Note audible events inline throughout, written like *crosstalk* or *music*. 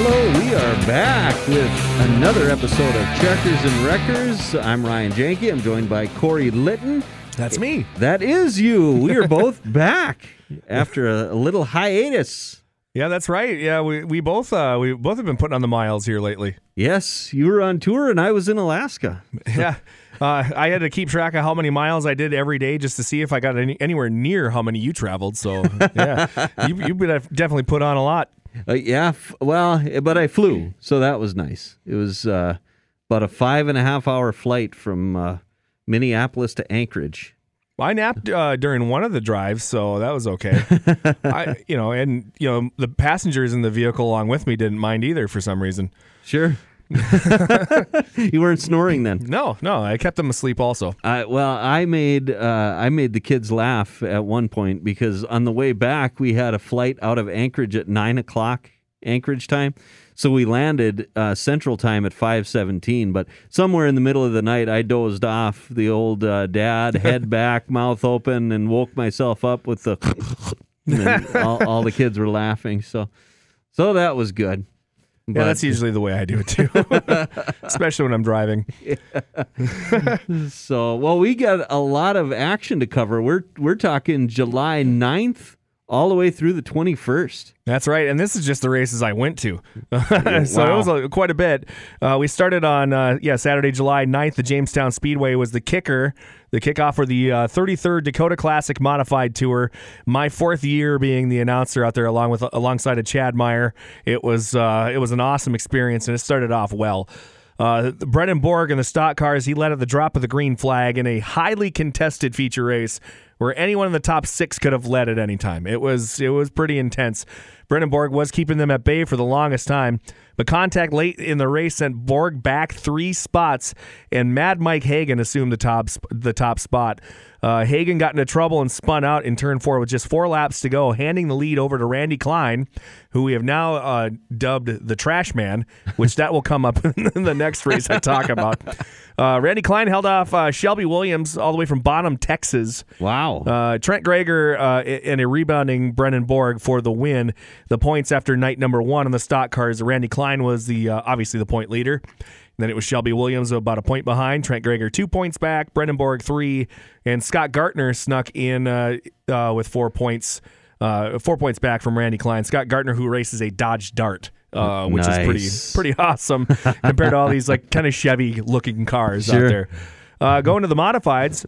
Hello, we are back with another episode of Checkers and Wreckers. I'm Ryan Janke. I'm joined by Corey Litton. That's me. That is you. We are both *laughs* back after a, little hiatus. Yeah, that's right. Yeah, we, we both uh, we both have been putting on the miles here lately. Yes, you were on tour and I was in Alaska. *laughs* Yeah. Uh, I had to keep track of how many miles I did every day just to see if I got any, anywhere near how many you traveled. So, *laughs* yeah, you, you definitely put on a lot. Uh, yeah, f- well, eh, but I flew, so that was nice. It was uh, about a five and a half hour flight from uh, Minneapolis to Anchorage. I napped uh, during one of the drives, so that was okay. *laughs* I, you know, and you know, the passengers in the vehicle along with me didn't mind either for some reason. Sure. *laughs* you weren't snoring then. No, no, I kept them asleep also. I, well, I made uh, I made the kids laugh at one point because on the way back we had a flight out of Anchorage at nine o'clock Anchorage time, so we landed uh, Central time at five seventeen. But somewhere in the middle of the night, I dozed off. The old uh, dad, *laughs* head back, mouth open, and woke myself up with the. *laughs* and all, all the kids were laughing. So, so that was good. Yeah, that's usually the way I do it too, *laughs* especially when I'm driving. *laughs* So, well, we got a lot of action to cover. We're we're talking July 9th all the way through the 21st. That's right, and this is just the races I went to, *laughs* so Wow. it was uh, quite a bit. Uh, we started on uh, yeah Saturday, July 9th. The Jamestown Speedway was the kicker, the kickoff for the uh, 33rd Dakota Classic Modified Tour. My fourth year being the announcer out there, along with alongside of Chad Meyer. It was uh, it was an awesome experience, and it started off well. Uh, Brennan Borg and the stock cars, he led at the drop of the green flag in a highly contested feature race where anyone in the top six could have led at any time. It was it was pretty intense. Brennan Borg was keeping them at bay for the longest time, but contact late in the race sent Borg back three spots, and Mad Mike Hagan assumed the top the top spot. Uh, Hagan got into trouble and spun out in turn four with just four laps to go, handing the lead over to Randy Klein, who we have now uh, dubbed the Trash Man, which that will come up *laughs* in the next race I talk about. Uh, Randy Klein held off uh, Shelby Williams all the way from Bonham, Texas. Wow. Uh, Trent Greger uh, and a rebounding Brennan Borg for the win. The points after night number one on the stock cars. Randy Klein was the uh, obviously the point leader. Then it was Shelby Williams about a point behind. Trent Greger two points back. Brennan Borg three, and Scott Gartner snuck in uh, uh, with four points. Uh, four points back from Randy Klein. Scott Gartner, who races a Dodge Dart, uh, which Nice. is pretty pretty awesome compared to all these like kind of Chevy looking cars Sure. out there. Uh, going to the modifieds,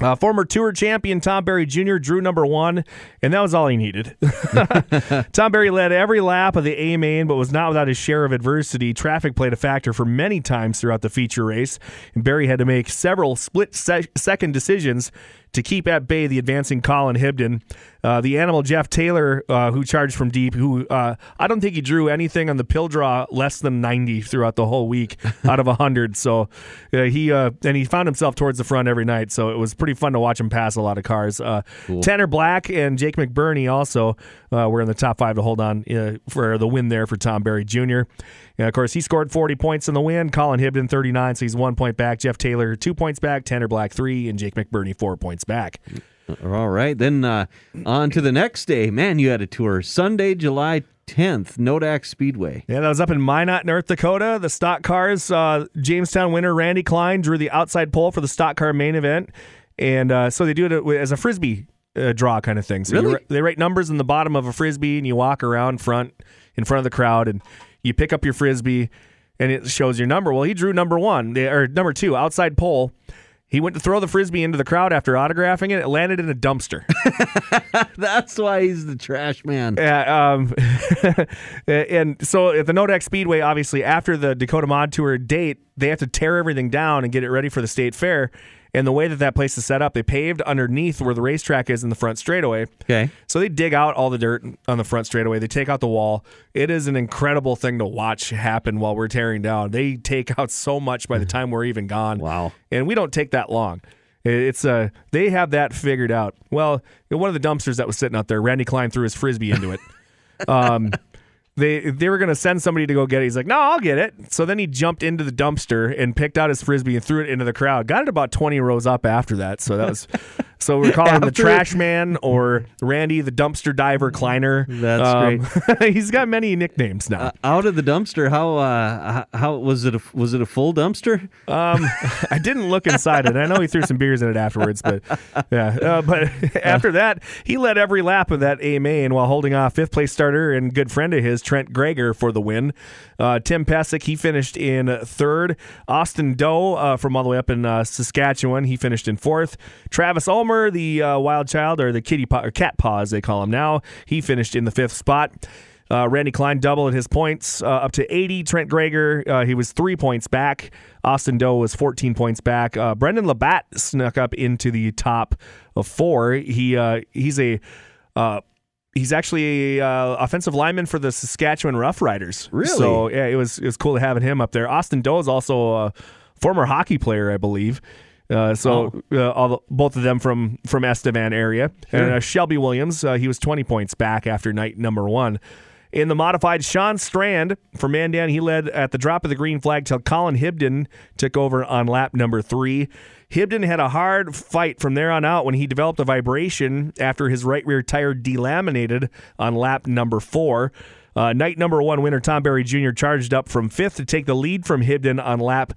uh, former tour champion Tom Berry Jr. drew number one, and that was all he needed. *laughs* Tom Berry led every lap of the A main, but was not without his share of adversity. Traffic played a factor for many times throughout the feature race, and Berry had to make several split se- second decisions to keep at bay the advancing Colin Hibden. Uh, the animal Jeff Taylor, uh, who charged from deep, who uh, I don't think he drew anything on the pill draw less than 90 throughout the whole week *laughs* out of 100. So uh, he uh, and he found himself towards the front every night. So it was pretty fun to watch him pass a lot of cars. Uh, Tanner Black and Jake McBurney also uh, were in the top five to hold on uh, for the win there for Tom Berry Jr. And of course, he scored 40 points in the win. Colin Hibden 39, so he's one point back. Jeff Taylor two points back. Tanner Black three, and Jake McBurney four points back. All right. Then uh, on to the next day. Man, you had a tour. Sunday, July 10th, Nodak Speedway. Yeah, that was up in Minot, North Dakota. The stock cars, uh, Jamestown winner Randy Klein drew the outside pole for the stock car main event, and uh, so they do it as a frisbee uh, draw kind of thing. So Really? ri- they write numbers in the bottom of a frisbee, and you walk around front in front of the crowd, and you pick up your frisbee, and it shows your number. Well, he drew number one or number two, outside pole. He went to throw the frisbee into the crowd after autographing it. It landed in a dumpster. *laughs* That's why he's the trash man. Yeah, um, *laughs* and so at the Nodak Speedway, obviously after the Dakota Mod Tour date, they have to tear everything down and get it ready for the state fair. And the way that that place is set up, they paved underneath where the racetrack is in the front straightaway. Okay. So they dig out all the dirt on the front straightaway. They take out the wall. It is an incredible thing to watch happen while we're tearing down. They take out so much by the time we're even gone. Wow. And we don't take that long. It's uh they have that figured out. Well, one of the dumpsters that was sitting out there, Randy Klein threw his frisbee into it. *laughs* Um they they were going to send somebody to go get it. He's like, no, I'll get it. So then he jumped into the dumpster and picked out his frisbee and threw it into the crowd. Got it about twenty rows up after that. So that was *laughs* so we're calling him the trash man or Randy the dumpster diver Kleiner. That's great. *laughs* he's got many nicknames now. Uh, out of the dumpster, how uh, how was it? A, was it a full dumpster? Um, *laughs* I didn't look inside it. I know he threw some beers in it afterwards, but yeah. Uh, but after that, he led every lap of that A main while holding off fifth place starter and good friend of his, Trent Greger, for the win. Uh, Tim Pesic, he finished in third. Austin Doe uh, from all the way up in uh, Saskatchewan, he finished in fourth. Travis Ulmer, the uh, wild child or the kitty paw, or cat paw as they call him now, he finished in the fifth spot. Uh, Randy Klein doubled his points uh, up to 80. Trent Greger, uh, he was three points back. Austin Doe was 14 points back. Uh, Brendan Labatt snuck up into the top of four. He uh, he's a he's actually a uh, offensive lineman for the Saskatchewan Roughriders. Really? So yeah, it was it was cool to having him up there. Austin Doe is also a former hockey player, I believe. Uh, so uh, all the, both of them from from Estevan area, and uh, Shelby Williams, uh, he was 20 points back after night number one. In the modified, Sean Strand for Mandan, he led at the drop of the green flag till Colin Hibden took over on lap number three. Hibden had a hard fight from there on out when he developed a vibration after his right rear tire delaminated on lap number four. Uh, night number one winner Tom Berry Jr. charged up from fifth to take the lead from Hibden on lap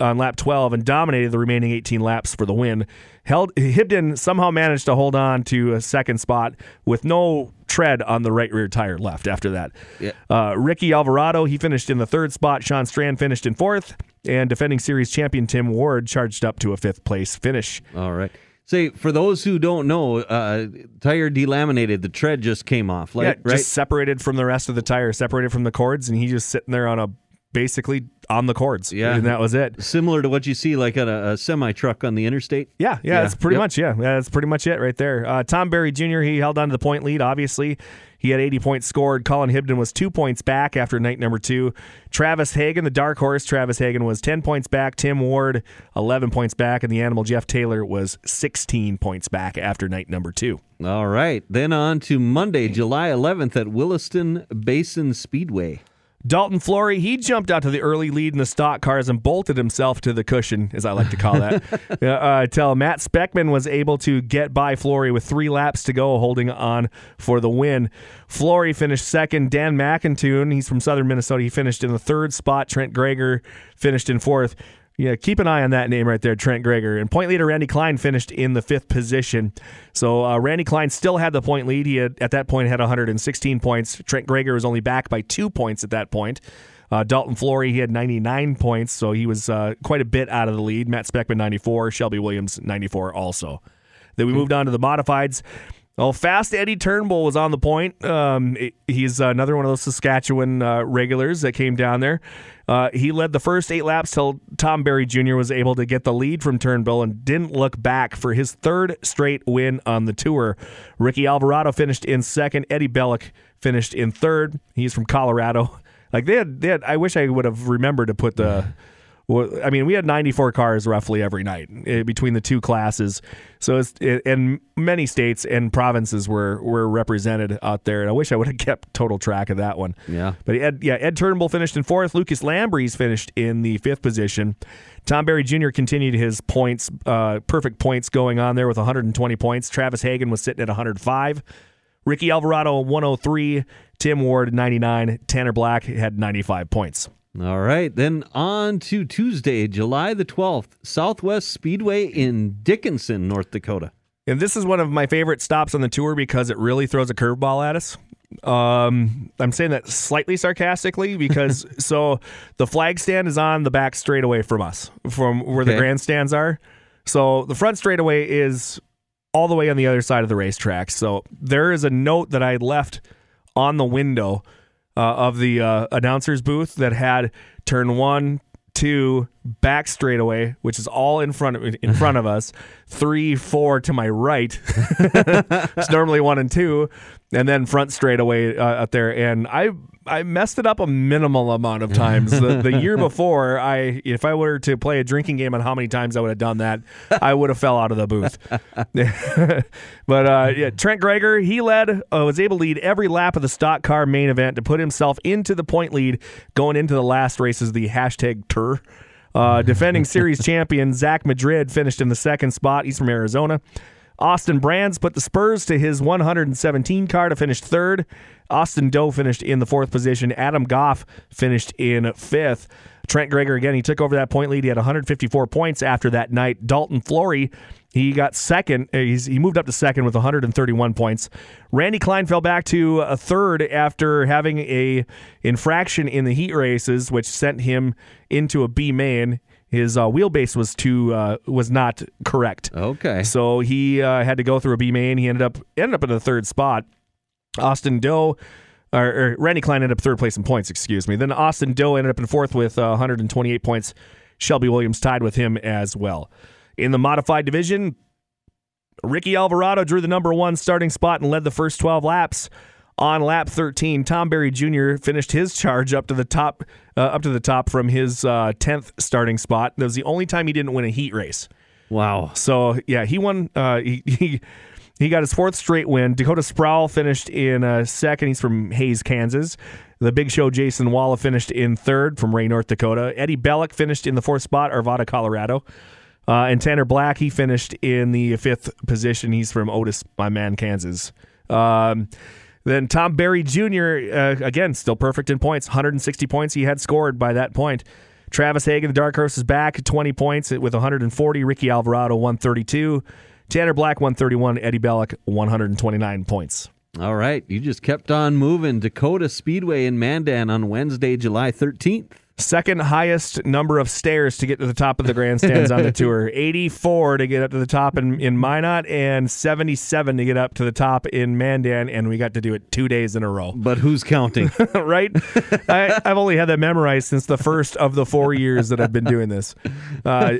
on lap 12 and dominated the remaining 18 laps for the win. Held Hibden somehow managed to hold on to a second spot with no tread on the right rear tire left after that. Yeah. Uh, Ricky Alvarado he finished in the third spot. Sean Strand finished in fourth, and defending series champion Tim Ward charged up to a fifth place finish. All right. Say for those who don't know, uh, tire delaminated. The tread just came off. Like, yeah, right? just separated from the rest of the tire, separated from the cords, and he just sitting there on a basically on the cords. Yeah. and that was it. Similar to what you see like at a, a semi truck on the interstate. Yeah, yeah, Yeah, that's pretty yep. much yeah, yeah, that's pretty much it right there. Uh, Tom Berry Jr. he held on to the point lead. Obviously, he had 80 points scored. Colin Hibden was two points back after night number two. Travis Hagen, the dark horse, Travis Hagen was 10 points back. Tim Ward 11 points back, and the animal Jeff Taylor was 16 points back after night number two. All right. Then on to Monday, July 11th at Williston Basin Speedway. Dalton Flory, he jumped out to the early lead in the stock cars and bolted himself to the cushion, as I like to call that, *laughs* uh, uh, Matt Speckman was able to get by Flory with three laps to go, holding on for the win. Flory finished second. Dan McIntoon, he's from southern Minnesota, he finished in the third spot. Trent Greger finished in fourth. Yeah, keep an eye on that name right there, Trent Greger. And point leader Randy Klein finished in the fifth position. So uh, Randy Klein still had the point lead. He had at that point had 116 points. Trent Greger was only back by two points at that point. Uh, Dalton Flory he had 99 points, so he was uh, quite a bit out of the lead. Matt Speckman 94, Shelby Williams 94 also. Then we moved on to the modifieds. Oh, fast Eddie Turnbull was on the point. Um, he's another one of those Saskatchewan uh, regulars that came down there. Uh, he led the first eight laps till Tom Berry Jr. was able to get the lead from Turnbull and didn't look back for his third straight win on the tour. Ricky Alvarado finished in second. Eddie Bellick finished in third. He's from Colorado. Like they had, they had I wish I would have remembered to put the. I mean, we had 94 cars roughly every night eh, between the two classes. So, it's, it, and many states and provinces were were represented out there. And I wish I would have *laughs* kept total track of that one. Yeah. But Ed, yeah, Ed Turnbull finished in fourth. Lucas Lambries finished in the fifth position. Tom Berry Jr. continued his points, uh, perfect points going on there with 120 points. Travis Hagen was sitting at 105. Ricky Alvarado 103. Tim Ward 99. Tanner Black had 95 points. All right. Then on to Tuesday, July the 12th, Southwest Speedway in Dickinson, North Dakota. And this is one of my favorite stops on the tour because it really throws a curveball at us. Um, I'm saying that slightly sarcastically because *laughs* so the flag stand is on the back straightaway from us, from where the grandstands are. So the front straightaway is all the way on the other side of the racetrack. So there is a note that I left on the window uh, of the uh, announcer's booth that had turn one, two, back straightaway, which is all in front of in front of us. *laughs* Three, four to my right. *laughs* it's normally one and two, and then front straightaway uh, out there. And I I messed it up a minimal amount of times. the, the year *laughs* before, I if I were to play a drinking game on how many times I would have done that, I would have fell out of the booth. *laughs* but uh, yeah, Trent Greger he led uh, was able to lead every lap of the stock car main event to put himself into the point lead going into the last races. The hashtag Tour. Uh, defending *laughs* series champion Zach Madrid finished in the second spot. He's from Arizona. Austin Brands put the Spurs to his 117 car to finish third. Austin Doe finished in the fourth position. Adam Goff finished in fifth. Trent Greger, again, he took over that point lead. He had 154 points after that night. Dalton Flory, he got second. Uh, he's, he moved up to second with 131 points. Randy Klein fell back to a third after having a infraction in the heat races, which sent him into a B main his uh, wheelbase was too uh, was not correct. Okay. So he uh, had to go through a B main. He ended up ended up in the third spot. Austin Doe, or, or, Randy Klein ended up third place in points. Excuse me. Then Austin Doe ended up in fourth with 128 points. Shelby Williams tied with him as well. In the modified division, Ricky Alvarado drew the number one starting spot and led the first 12 laps. On lap 13, Tom Berry Jr. finished his charge up to the top, uh, up to the top from his uh, 10th starting spot. That was the only time he didn't win a heat race. Wow. So yeah, he won. Uh, he, *laughs* he he got his fourth straight win. Dakota Sproul finished in uh, second. He's from Hays, Kansas. The Big Show Jason Walla finished in third from Ray, North Dakota. Eddie Bellick finished in the fourth spot, Arvada, Colorado. Uh, and Tanner Black, he finished in the fifth position. He's from Otis, my man, Kansas. Um, then Tom Berry Jr., uh, again, still perfect in points. 160 points he had scored by that point. Travis Hagen, the Dark Horse, is back 20 points with 140. Ricky Alvarado, 132. Tanner Black, 131. Eddie Bellick, 129 points. All right. You just kept on moving. Dakota Speedway in Mandan on Wednesday, July 13th. Second highest number of stairs to get to the top of the grandstands on the *laughs* tour. 84 to get up to the top in, in Minot and 77 to get up to the top in Mandan. And we got to do it two days in a row. But who's counting? *laughs* right? I, have only had that memorized since the first of the four years that I've been doing this. Uh,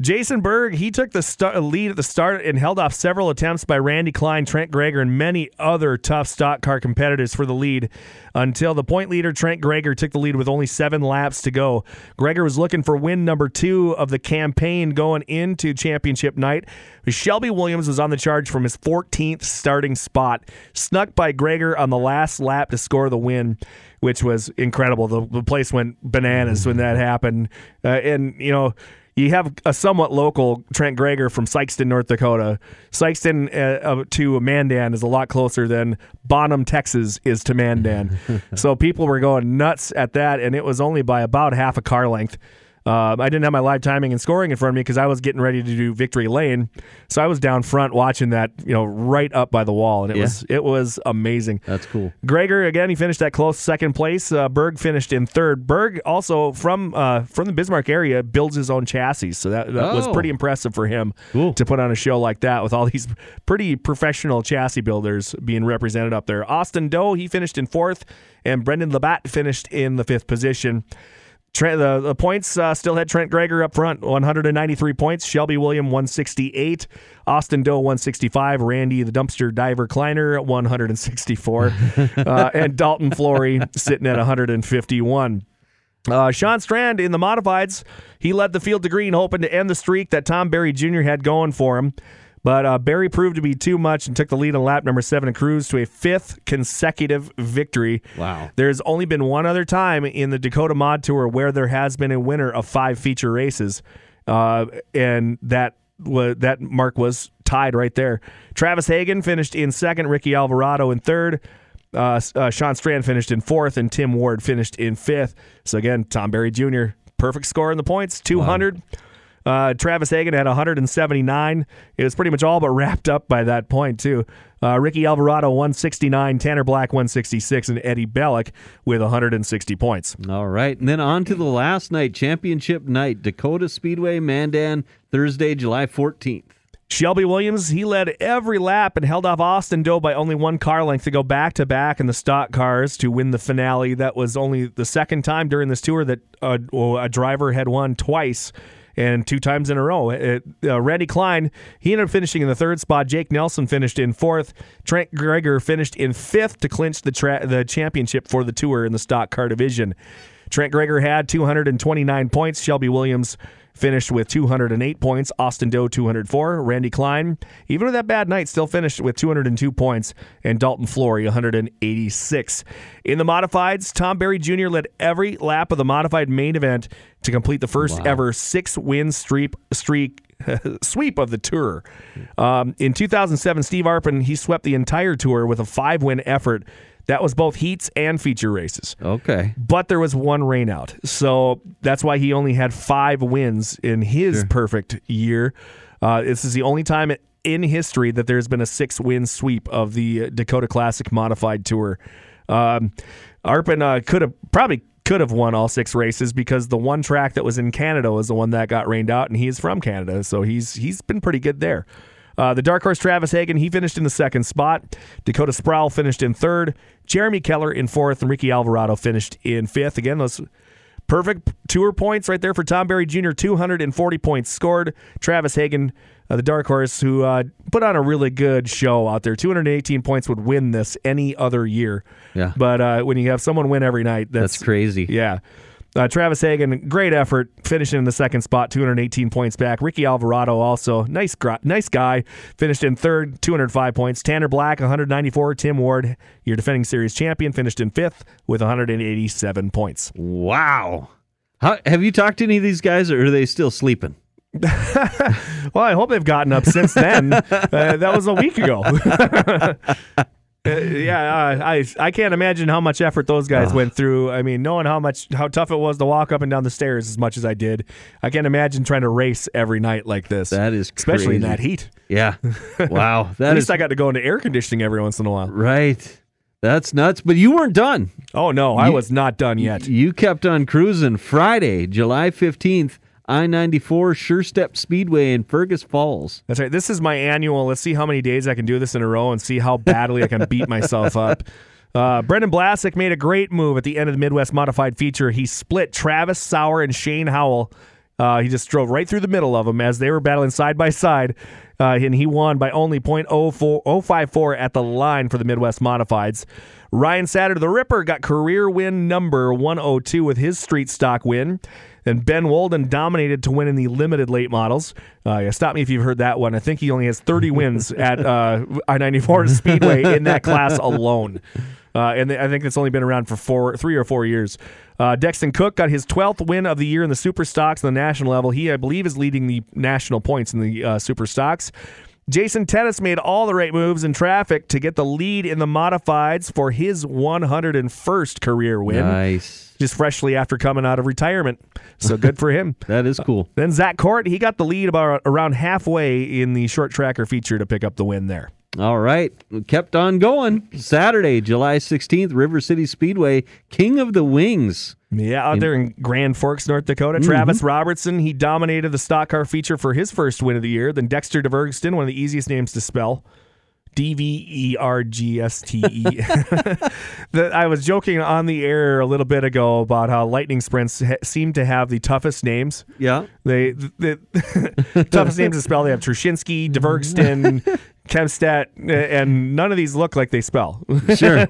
Jason Berg, he took the lead at the start and held off several attempts by Randy Klein, Trent Greger, and many other tough stock car competitors for the lead until the point leader, Trent Greger, took the lead with only seven laps to go. Greger was looking for win number two of the campaign going into championship night. Shelby Williams was on the charge from his 14th starting spot, snuck by Greger on the last lap to score the win which was incredible. The, the, place went bananas when that happened. Uh, and, you know, you have a somewhat local Trent Greger from Sykeston, North Dakota. Sykeston uh, to Mandan is a lot closer than Bonham, Texas is to Mandan. *laughs* so people were going nuts at that, and it was only by about half a car length. Uh, I didn't have my live timing and scoring in front of me because I was getting ready to do victory lane, so I was down front watching that, you know, right up by the wall, and it yeah. was it was amazing. That's cool. Greger again, he finished that close second place. Uh, Berg finished in third. Berg also from uh, from the Bismarck area builds his own chassis, so that, that oh. was pretty impressive for him cool. to put on a show like that with all these pretty professional chassis builders being represented up there. Austin Doe he finished in fourth, and Brendan Labatt finished in the fifth position. Trent, the, the points uh, still had Trent Greger up front, 193 points. Shelby William 168, Austin Doe 165, Randy the dumpster diver Kleiner 164, *laughs* uh, and Dalton Flory sitting at 151. Uh, Sean Strand in the modifieds, he led the field to green, hoping to end the streak that Tom Berry Jr. had going for him. But uh, Berry proved to be too much and took the lead on lap number seven and cruised to a fifth consecutive victory. Wow. There's only been one other time in the Dakota Mod Tour where there has been a winner of five feature races, uh, and that that mark was tied right there. Travis Hagen finished in second, Ricky Alvarado in third. Uh, uh, Sean Strand finished in fourth, and Tim Ward finished in fifth. So again, Tom Berry Jr. perfect score in the points, 200. Wow. Uh, Travis Hagen had 179. It was pretty much all but *laughs* wrapped up by that point, too. Uh, Ricky Alvarado 169, Tanner Black 166, and Eddie Bellick with 160 points. All right, and then on to the last night, championship night, Dakota Speedway, Mandan, Thursday, July 14th. Shelby Williams, he led every lap and held off Austin Doe by only one car length to go back to back in the stock cars to win the finale. That was only the second time during this tour that a, a driver had won twice and two times in a row. Uh, uh, Randy Klein, he ended up finishing in the third spot. Jake Nelson finished in fourth. Trent Greger finished in fifth to clinch the tra- the championship for the tour in the stock car division. Trent Greger had 229 points. Shelby Williams finished with 208 points. Austin Doe 204. Randy Klein, even with that bad night, still finished with 202 points. And Dalton Flory 186. In the modifieds, Tom Berry Jr. led every lap of the modified main event to complete the first wow. ever six win streak streak *laughs* sweep of the tour. Um, in 2007, Steve Arpin he swept the entire tour with a five win effort that was both heats and feature races. Okay. But there was one rainout. So that's why he only had five wins in his sure. perfect year. Uh, this is the only time in history that there's been a six win sweep of the Dakota Classic Modified Tour. Um, Arpin uh, could have probably could have won all six races because the one track that was in Canada was the one that got rained out, and he is from Canada, so he's he's been pretty good there. Uh, the dark horse Travis Hagen, he finished in the second spot. Dakota Sproul finished in third. Jeremy Keller in fourth, and Ricky Alvarado finished in fifth. Again, those perfect tour points right there for Tom Berry Jr. 240 points scored. Travis Hagen, uh, the dark horse, who uh, put on a really good show out there. 218 points would win this any other year. Yeah. But uh, when you have someone win every night, that's, that's crazy. Yeah. Uh, Travis Hagen, great effort, finishing in the second spot, 218 points back. Ricky Alvarado, also nice, nice guy, finished in third, 205 points. Tanner Black, 194. Tim Ward, your defending series champion, finished in fifth with 187 points. Wow. How, have you talked to any of these guys, or are they still sleeping? *laughs* well, I hope they've gotten up since then. *laughs* uh, that was a week ago. *laughs* Uh, yeah, uh, I I can't imagine how much effort those guys went through. I mean, knowing how much how tough it was to walk up and down the stairs as much as I did, I can't imagine trying to race every night like this. That is especially crazy. in that heat. Yeah, *laughs* wow. That At least I got to go into air conditioning every once in a while. Right. That's nuts. But you weren't done. Oh no, I was not done yet. You kept on cruising. Friday, July fifteenth. I 94 Sure Step Speedway in Fergus Falls. That's right. This is my annual. Let's see how many days I can do this in a row and see how badly I can beat myself up. *laughs* Uh, Brendan Blasick made a great move at the end of the Midwest Modified feature. He split Travis Sauer and Shane Howell. Uh, he just drove right through the middle of them as they were battling side by side, uh, and he won by only .054 at the line for the Midwest Modifieds. Ryan Satter, the Ripper, got career win number 102 with his street stock win. And Ben Walden dominated to win in the limited late models. Uh, stop me if you've heard that one. I think he only has 30 *laughs* wins at uh, I 94 Speedway in that class alone. Uh, and I think it's only been around for four, three or four years. Uh, Dexton Cook got his 12th win of the year in the Super Stocks on the national level. He, I believe, is leading the national points in the uh, Super Stocks. Jason Tennis made all the right moves in traffic to get the lead in the modifieds for his 101st career win. Nice. Just freshly after coming out of retirement. So good for him. *laughs* that is cool. Uh, then Zach Court, he got the lead about around halfway in the short tracker feature to pick up the win there. All right. we Kept on going. Saturday, July 16th, River City Speedway, King of the Wings. Yeah, out there in Grand Forks, North Dakota. Mm-hmm. Travis Robertson, he dominated the stock car feature for his first win of the year. Then Dexter DeVergston, one of the easiest names to spell. D V E R G S T E. *laughs* I was joking on the air a little bit ago about how lightning sprints ha- seem to have the toughest names. Yeah. They the, the *laughs* toughest names to spell. They have Trushinsky, DeVergston, *laughs* Kemstat, and none of these look like they spell. Sure.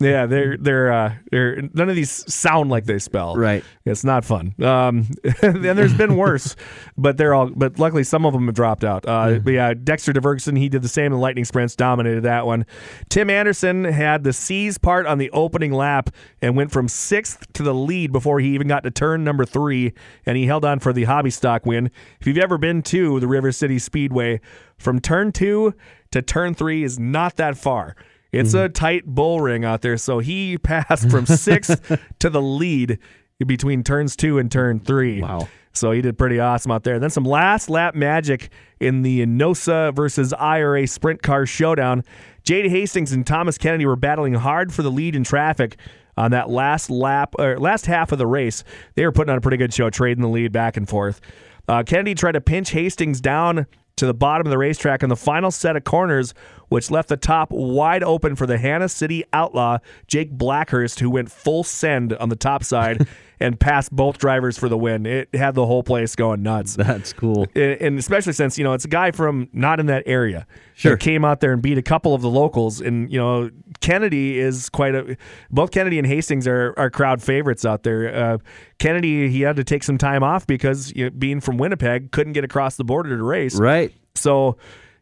Yeah, they're they're uh, they're none of these sound like they spell. Right. It's not fun. Um, *laughs* and there's been worse, but they're all. But luckily, some of them have dropped out. Uh. But yeah, Dexter DeVergston, he did the same in Lightning Sprints, dominated that one. Tim Anderson had the C's part on the opening lap and went from sixth to the lead before he even got to turn number three, and he held on for the hobby stock win. If you've ever been to the River City Speedway, from turn two to turn three is not that far. It's mm-hmm. a tight bull ring out there. So he *laughs* passed from sixth *laughs* to the lead between turns two and turn three. Wow. So he did pretty awesome out there. And then some last lap magic in the NOSA versus IRA sprint car showdown. Jade Hastings and Thomas Kennedy were battling hard for the lead in traffic on that last lap or last half of the race. They were putting on a pretty good show, trading the lead back and forth. Uh, Kennedy tried to pinch Hastings down to the bottom of the racetrack in the final set of corners which left the top wide open for the Hanna City outlaw Jake Blackhurst, who went full send on the top side *laughs* and passed both drivers for the win. It had the whole place going nuts. That's cool. And especially since, you know, it's a guy from not in that area. Sure. That came out there and beat a couple of the locals. And, you know, Kennedy is quite a. Both Kennedy and Hastings are, are crowd favorites out there. Uh, Kennedy, he had to take some time off because, you know, being from Winnipeg, couldn't get across the border to race. Right. So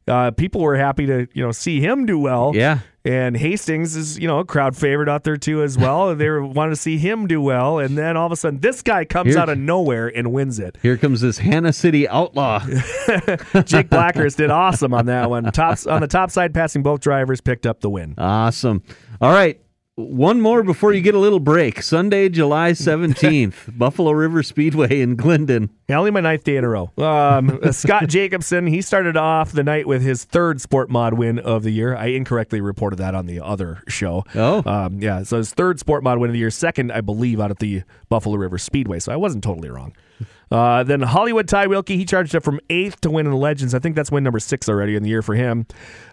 uh, people were happy to, you know, see him do well. Yeah. And Hastings is, you know, a crowd favorite out there too as well. *laughs* they wanted to see him do well, and then all of a sudden, this guy comes Here- out of nowhere and wins it. Here comes this Hanna City outlaw. *laughs* Jake Blackhurst did awesome on that one. Tops on the top side, passing both drivers, picked up the win. awesome. All right. One more before you get a little break. Sunday, July *laughs* 17th, Buffalo River Speedway in Glyndon. Yeah, only my ninth day in a row. Um, *laughs* Scott Jacobson, he started off the night with his third Sport Mod win of the year. I incorrectly reported that on the other show. Oh. Um, yeah, so his third Sport Mod win of the year, second, I believe, out at the Buffalo River Speedway. So I wasn't totally wrong. Uh, then Hollywood Ty Wilkie, he charged up from eighth to win in the Legends. I think that's win number six already in the year for him.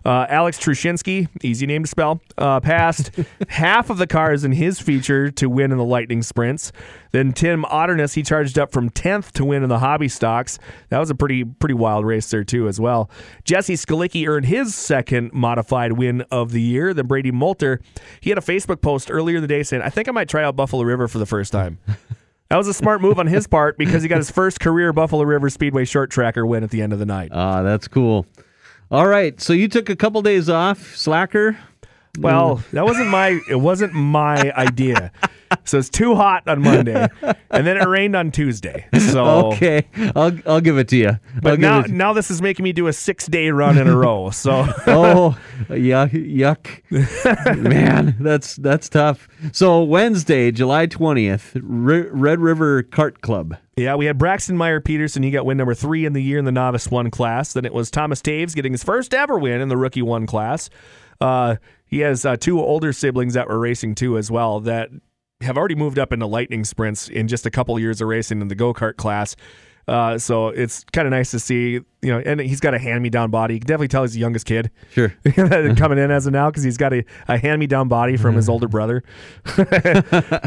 Uh, Alex Trushinsky, easy name to spell, uh, passed *laughs* half of the cars in his feature to win in the Lightning Sprints. Then Tim Otterness, he charged up from 10th to win in the Hobby Stocks. That was a pretty pretty wild race there too as well. Jesse Skalicki earned his second modified win of the year. Then Brady Moulter, he had a Facebook post earlier in the day saying, "I think I might try out Buffalo River for the first time." *laughs* That was a smart move on his part because he got his first career Buffalo River Speedway short tracker win at the end of the night. Ah, that's cool. All right. So you took a couple days off, slacker. Well, that wasn't my it wasn't my idea. *laughs* So it's too hot on Monday, *laughs* and then it rained on Tuesday. So Okay. I'll, I'll give it to you. I'll But now, it now this is making me do a six day run in a row. So *laughs* oh, yuck, yuck, man, that's that's tough. So Wednesday, July twentieth, R- Red River Kart Club. yeah, we had Braxton Meyer Peterson. He got win number three in the year in the novice one class. Then it was Thomas Taves getting his first ever win in the rookie one class. Uh, he has uh, two older siblings that were racing too as well that have already moved up into lightning sprints in just a couple years of racing in the go kart class. Uh, so it's kind of nice to see, you know, and he's got a hand me down body. You can definitely tell he's the youngest kid. Sure. *laughs* coming in as of now because he's got a, a hand me down body from his older brother.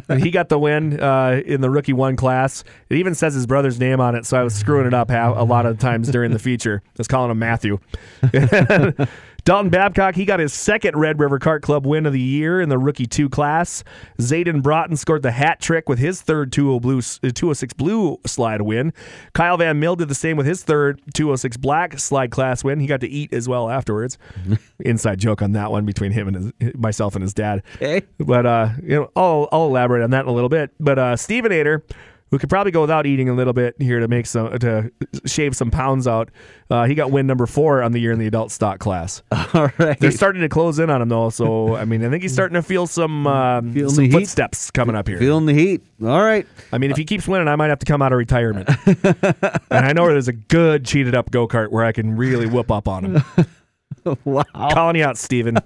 And *laughs* he got the win uh, in the rookie one class. It even says his brother's name on it, so I was screwing it up a lot of times during the feature. I was calling him Matthew. *laughs* Dalton Babcock, he got his second Red River Kart Club win of the year in the rookie two class. Zayden Broughton scored the hat trick with his third 20 blue, uh, 206 blue slide win. Kyle Van Mill did the same with his third 206 black slide class win. He got to eat as well afterwards. *laughs* Inside joke on that one between him and his, myself and his dad. Okay. But uh, you know, I'll, I'll elaborate on that in a little bit. But uh, Steven Ader, who could probably go without eating a little bit here to make some to shave some pounds out, uh, he got win number four on the year in the adult stock class. *laughs* All right. They're starting to close in on him though, so I mean, I think he's starting to feel some uh, Feeling some the heat. footsteps coming up here. Feeling the heat. All right. I mean, if he keeps winning, I might have to come out of retirement. *laughs* and I know there's a good cheated up go kart where I can really whoop up on him. *laughs* Wow. Calling you out, Steven.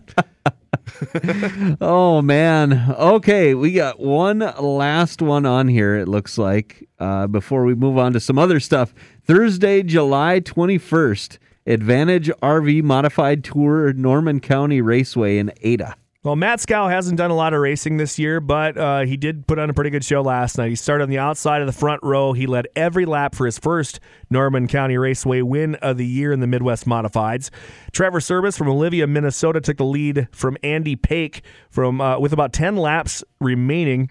*laughs* Oh man. Okay, we got one last one on here. It looks like uh, before we move on to some other stuff. Thursday, July twenty first. Advantage RV Modified Tour Norman County Raceway in Ada. Well, Matt Scow hasn't done a lot of racing this year, but uh, he did put on a pretty good show last night. He started on the outside of the front row. He led every lap for his first Norman County Raceway win of the year in the Midwest Modifieds. Trevor Service from Olivia, Minnesota, took the lead from Andy Pake from uh, with about ten laps remaining.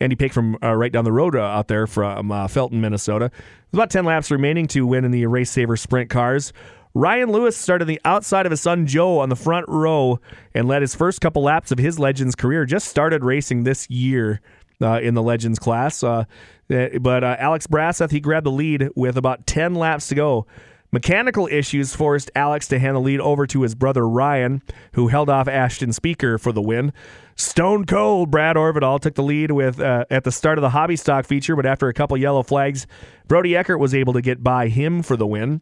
Andy Pake from uh, right down the road uh, out there from uh, Felton, Minnesota. With about 10 laps remaining to win in the Race Saver Sprint cars. Ryan Lewis started the outside of his son Joe on the front row and led his first couple laps of his Legends career. Just started racing this year uh, in the Legends class. Uh, eh, but uh, Alex Brasseth, he grabbed the lead with about 10 laps to go. Mechanical issues forced Alex to hand the lead over to his brother Ryan, who held off Ashton Speaker for the win. Stone cold, Brad Orvidal took the lead with uh, at the start of the hobby stock feature, but after a couple yellow flags, Brody Eckert was able to get by him for the win.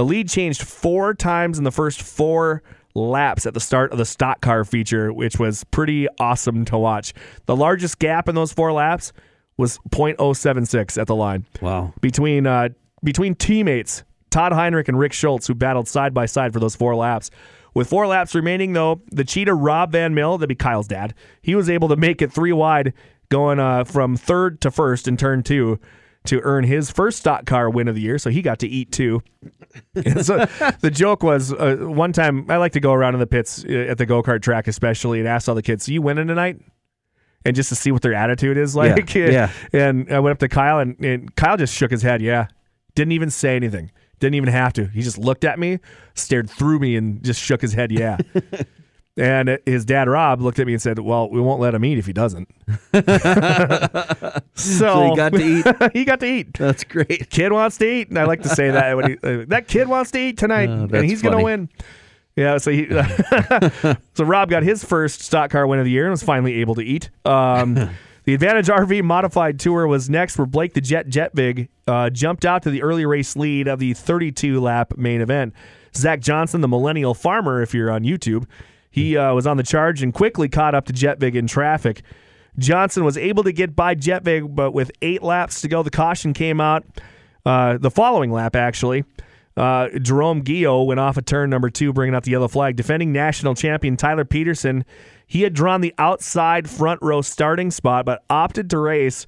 The lead changed four times in the first four laps at the start of the stock car feature, which was pretty awesome to watch. The largest gap in those four laps was .076 at the line Wow. between uh, between teammates Todd Heinrich and Rick Schultz, who battled side by side for those four laps. With four laps remaining, though, the cheetah Rob Van Mill, that'd be Kyle's dad, he was able to make it three wide, going uh, from third to first in turn two to earn his first stock car win of the year. So he got to eat too. And *laughs* so the joke was uh, one time I like to go around in the pits uh, at the go kart track, especially, and ask all the kids, "So you winning tonight?" And just to see what their attitude is like. *laughs* yeah. And I went up to Kyle, and, and Kyle just shook his head. Yeah, didn't even say anything. Didn't even have to. He just looked at me, stared through me, and just shook his head. Yeah. *laughs* And his dad Rob looked at me and said, "Well, we won't let him eat if he doesn't." so, *laughs* So he got to eat. *laughs* he got to eat. That's great. Kid wants to eat, and I like to say that when he, *laughs* uh, that kid wants to eat tonight, Oh, and he's going to win. Yeah, so he, so Rob got his first stock car win of the year and was finally able to eat. Um, the Advantage RV Modified Tour was next, where Blake the Jet Jetvig uh, jumped out to the early race lead of the 32 lap main event. Zach Johnson, the Millennial Farmer, if you're on YouTube, he uh, was on the charge and quickly caught up to Jetvig in traffic. Johnson was able to get by Jetvig, but with eight laps to go, the caution came out. Uh, the following lap, actually, uh, Jerome Gio went off a turn number two, bringing out the yellow flag. Defending national champion Tyler Peterson, he had drawn the outside front row starting spot, but opted to race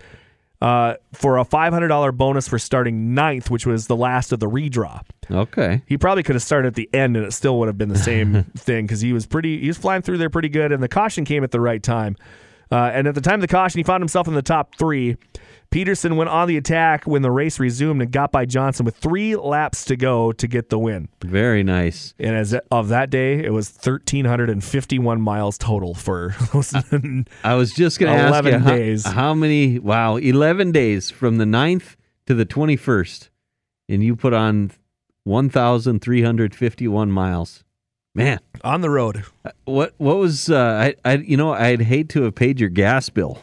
uh, for a $500 bonus for starting ninth, which was the last of the redraw. Okay. He probably could have started at the end, and it still would have been the same *laughs* thing because he was pretty. He was flying through there pretty good, and the caution came at the right time. Uh, and at the time of the caution, he found himself in the top three. Peterson went on the attack when the race resumed and got by Johnson with three laps to go to get the win. Very nice. And as of that day, it was 1,351 miles total for those. *laughs* I was just going to ask 11 you how, days. how many. Wow, eleven days from the 9th to the twenty first, and you put on one thousand three hundred fifty one miles. Man, on the road. what what was uh, I I you know I'd hate to have paid your gas bill.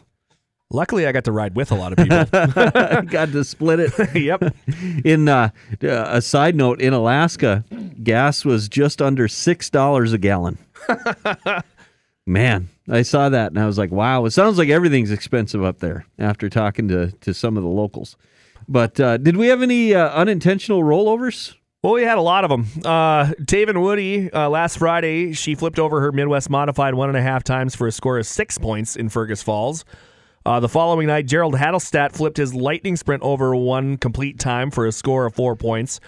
Luckily, I got to ride with a lot of people. *laughs* Got to split it. *laughs* yep. In uh, uh, a side note, in Alaska, gas was just under six dollars a gallon. *laughs* Man, I saw that and I was like, "Wow!" It sounds like everything's expensive up there. After talking to to some of the locals, but uh, did we have any uh, unintentional rollovers? Well, we had a lot of them. Uh, and Woody, uh, last Friday, she flipped over her Midwest Modified one and a half times for a score of six points in Fergus Falls. Uh, the following night, Gerald Haddlestat flipped his lightning sprint over one complete time for a score of four points.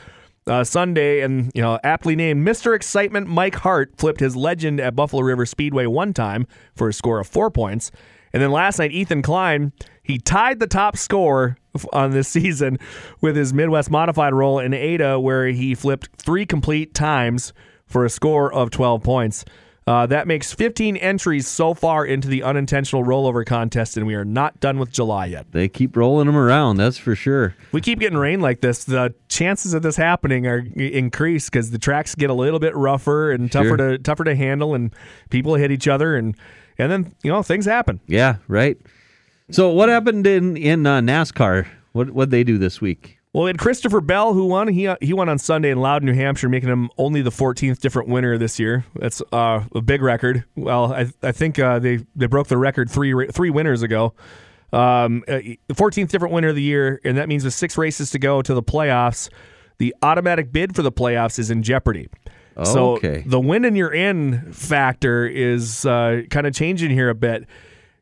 Uh, Sunday, and you know, aptly named Mr. Excitement, Mike Hart flipped his legend at Buffalo River Speedway one time for a score of four points. And then last night, Ethan Klein, he tied the top score on this *laughs* season with his Midwest Modified roll in Ada, where he flipped three complete times for a score of 12 points. Uh, that makes 15 entries so far into the unintentional rollover contest, and we are not done with July yet. They keep rolling them around. That's for sure. We keep getting rain like this. The chances of this happening are increased because the tracks get a little bit rougher and tougher Sure. to tougher to handle, and people hit each other, and and then you know things happen. Yeah, right. So what happened in in uh, NASCAR? What what they do this week? Well, we had Christopher Bell who won. He he won on Sunday in Loudon, New Hampshire, making him only the 14th different winner this year. That's uh, a big record. Well, I I think uh, they they broke the record three three winners ago. Um, uh, the 14th different winner of the year, and that means with six races to go to the playoffs, the automatic bid for the playoffs is in jeopardy. So Okay. the win and you're in factor is uh, kind of changing here a bit.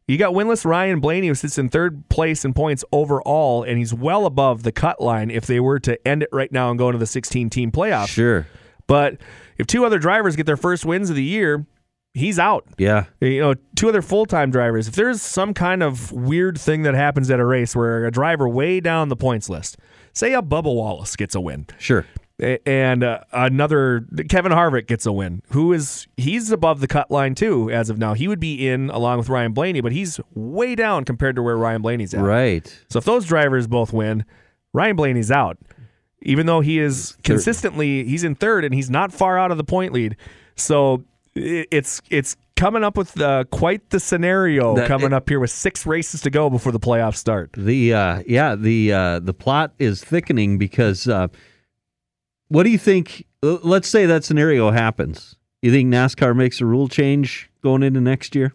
You got winless Ryan Blaney, who sits in third place in points overall, and he's well above the cut line if they were to end it right now and go into the 16 team playoffs. Sure. But if two other drivers get their first wins of the year, he's out. Yeah. You know, two other full time drivers. If there's some kind of weird thing that happens at a race where a driver way down the points list, say a Bubba Wallace gets a win, Sure. And uh, another Kevin Harvick gets a win. Who is he's above the cut line too as of now. He would be in along with Ryan Blaney, but he's way down compared to where Ryan Blaney's at. Right. So if those drivers both win, Ryan Blaney's out. Even though he is consistently he's in third and he's not far out of the point lead. So it's it's coming up with uh, quite the scenario That- coming it- up here with six races to go before the playoffs start. The uh, yeah the uh, the plot is thickening because uh, what do you think? Let's say that scenario happens. You think NASCAR makes a rule change going into next year?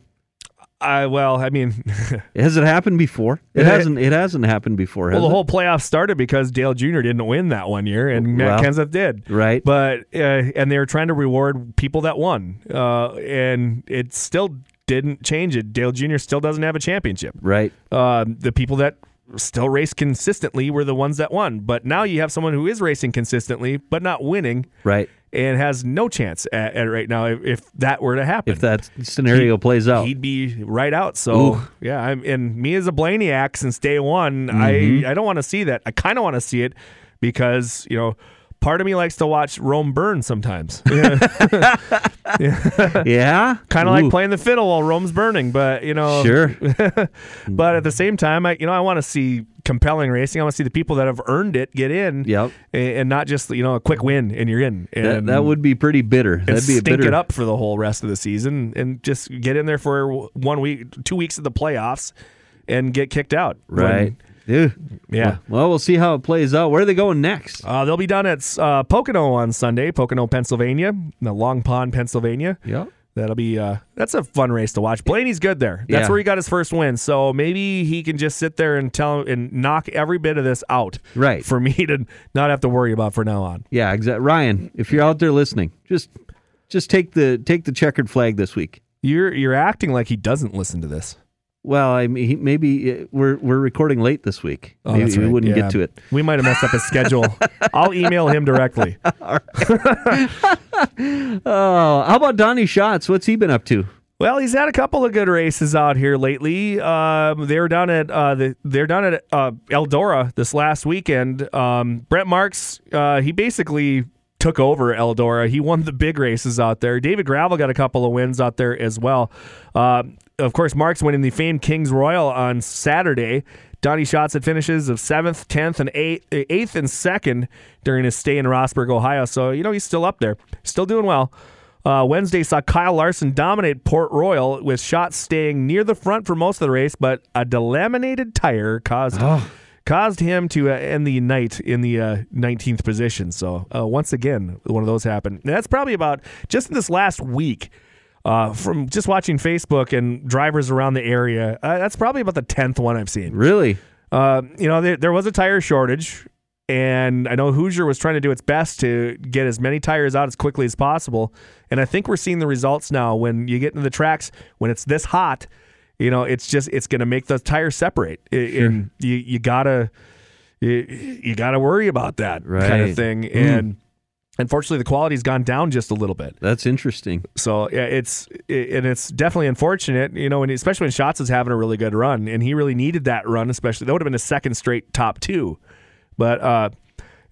I well, I mean, *laughs* Has it happened before? It It- hasn't. It hasn't happened before. Well, the it? whole playoff started because Dale Jr. didn't win that one year, and Matt Well, Kenseth did. right. But uh, and they were trying to reward people that won, uh, and it still didn't change it. Dale Jr. still doesn't have a championship. right. Uh, the people that still race consistently were the ones that won. But now you have someone who is racing consistently but not winning, Right. and has no chance at, at right now if, if that were to happen. If that scenario plays out, He'd be right out. So Ooh. yeah, I'm, and me as a Blaniac since day one, Mm-hmm. I I don't want to see that. I kind of want to see it because you know. Part of me likes to watch Rome burn sometimes. *laughs* yeah. *laughs* kind of like playing the fiddle while Rome's burning, but you know, Sure. *laughs* but at the same time, I you know I want to see compelling racing. I want to see the people that have earned it get in, Yep. and not just you know a quick win and you're in. And, That, that would be pretty bitter. and That'd be a stink bitter. it up for the whole rest of the season, and just get in there for one week, two weeks of the playoffs, and get kicked out. When- Yeah. Well, we'll see how it plays out. Where are they going next? Uh, they'll be down at uh, Pocono on Sunday, Pocono, Pennsylvania, the Long Pond, Pennsylvania. Yep. That'll be uh, that's a fun race to watch. Blaney's good there. That's Yeah. where he got his first win. So maybe he can just sit there and tell and knock every bit of this out. Right. For me to not have to worry about for now on. Yeah. Exactly. Ryan, if you're out there listening, just just take the take the checkered flag this week. You're you're acting like he doesn't listen to this. Well, I mean, maybe uh, we're we're recording late this week. Oh, maybe that's we wouldn't Yeah. get to it. We might have messed up his schedule. *laughs* I'll email him directly. *laughs* *laughs* Oh, how about Donny Schatz? What's he been up to? Well, he's had a couple of good races out here lately. Um, they were down at uh, the, they're down at uh, Eldora this last weekend. Um, Brent Marks, uh, he basically took over Eldora. He won the big races out there. David Gravel got a couple of wins out there as well. Uh, of course, Marks winning the famed Kings Royal on Saturday. Donny Schatz at finishes of seventh, tenth, and eighth, eighth and second during his stay in Rossburg, Ohio. So you know he's still up there, still doing well. Uh, Wednesday saw Kyle Larson dominate Port Royal with Schatz staying near the front for most of the race, but a delaminated tire caused caused him to uh, end the night in the uh, 19th position. So uh, once again, one of those happened. And that's probably about just in this last week. Uh, from just watching Facebook and drivers around the area, uh, that's probably about the tenth one I've seen. Really? Uh, you know, there, there was a tire shortage, and I know Hoosier was trying to do its best to get as many tires out as quickly as possible. And I think we're seeing the results now. When you get into the tracks, when it's this hot, you know, it's just it's going to make the tires separate, I- and you you gotta you, you gotta worry about that right. kind of thing. And unfortunately, the quality's gone down just a little bit. That's interesting. So yeah, it's it, and it's definitely unfortunate, you know, and especially when Schatz is having a really good run, and he really needed that run, especially that would have been a second straight top two, but uh,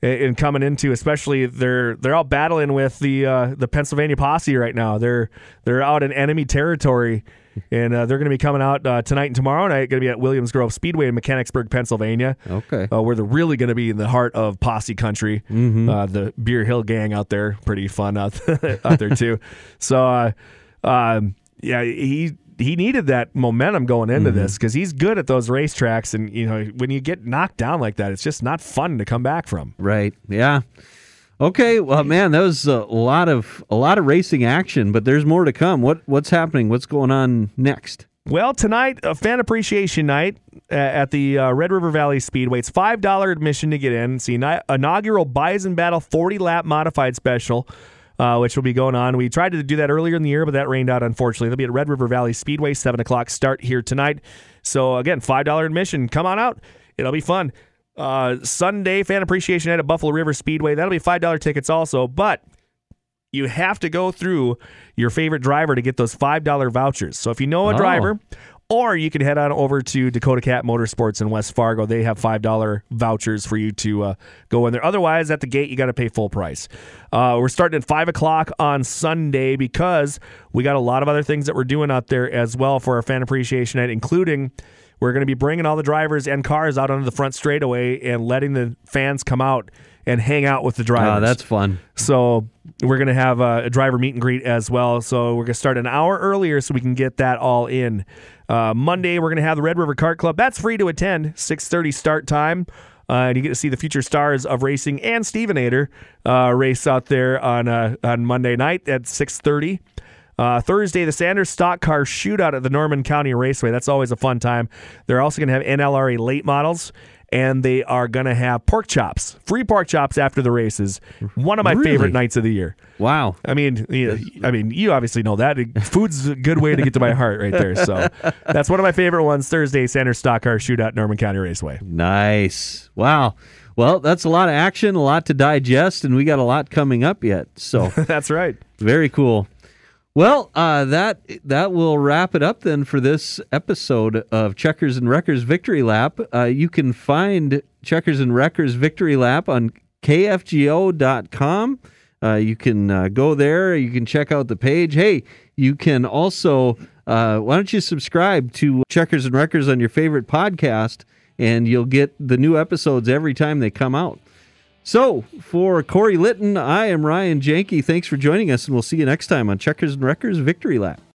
and coming into especially they're they're out battling with the uh, the Pennsylvania posse right now. They're they're out in enemy territory. And uh, they're going to be coming out uh, tonight and tomorrow night. Going to be at Williams Grove Speedway in Mechanicsburg, Pennsylvania Okay. uh, where they're really going to be in the heart of posse country. Uh, the Beer Hill gang out there, pretty fun out, *laughs* out there too. So, uh, um, yeah, he he needed that momentum going into this because he's good at those racetracks, and you know when you get knocked down like that, it's just not fun to come back from. Right. Yeah. Okay. Well, man, that was a lot of a lot of racing action, but there's more to come. What what's happening? What's going on next? Well, tonight, a fan appreciation night uh, at the uh, Red River Valley Speedway. It's five dollar admission to get in. It's the inaugural Bison Battle forty lap modified special, uh, which will be going on. We tried to do that earlier in the year, but that rained out. Unfortunately, they'll be at Red River Valley Speedway seven o'clock start here tonight. So again, five dollar admission. Come on out. It'll be fun. Uh, Sunday fan appreciation night at Buffalo River Speedway. That'll be five dollar tickets also, but you have to go through your favorite driver to get those $5 vouchers. So if you know a Oh. driver, or you can head on over to Dakota Cat Motorsports in West Fargo. They have $5 vouchers for you to uh, go in there. Otherwise, at the gate, you got to pay full price. Uh, we're starting at 5 o'clock on Sunday because we got a lot of other things that we're doing out there as well for our fan appreciation night, including we're going to be bringing all the drivers and cars out onto the front straightaway and letting the fans come out and hang out with the drivers. Oh, that's fun. So we're going to have a, a driver meet and greet as well. So we're going to start an hour earlier so we can get that all in. Uh, Monday we're going to have the Red River Kart Club. That's free to attend. Six thirty start time. Uh, and you get to see the future stars of racing and Stevenator uh, race out there on uh, on Monday night at six thirty. Uh, Thursday, the Sanders Stock Car Shootout at the Norman County Raceway. That's always a fun time. They're also going to have NLRA late models and they are going to have pork chops, free pork chops after the races. One of my Really? favorite nights of the year. Wow. I mean, you I mean, you obviously know that food's a good way to get to my heart, right there. So that's one of my favorite ones. Thursday, Sanders Stock Car Shootout, Norman County Raceway. Nice. Wow. Well, that's a lot of action, a lot to digest, and we got a lot coming up yet. So *laughs* that's right. very cool. Well, uh, that that will wrap it up then for this episode of Checkers and Wreckers Victory Lap. Uh, you can find Checkers and Wreckers Victory Lap on kfgo.com. Uh, you can uh, go there. You can check out the page. Hey, you can also uh, why don't you subscribe to Checkers and Wreckers on your favorite podcast, and you'll get the new episodes every time they come out. So, for Corey Litton, I am Ryan Janke. Thanks for joining us, and we'll see you next time on Checkers and Wreckers Victory Lap.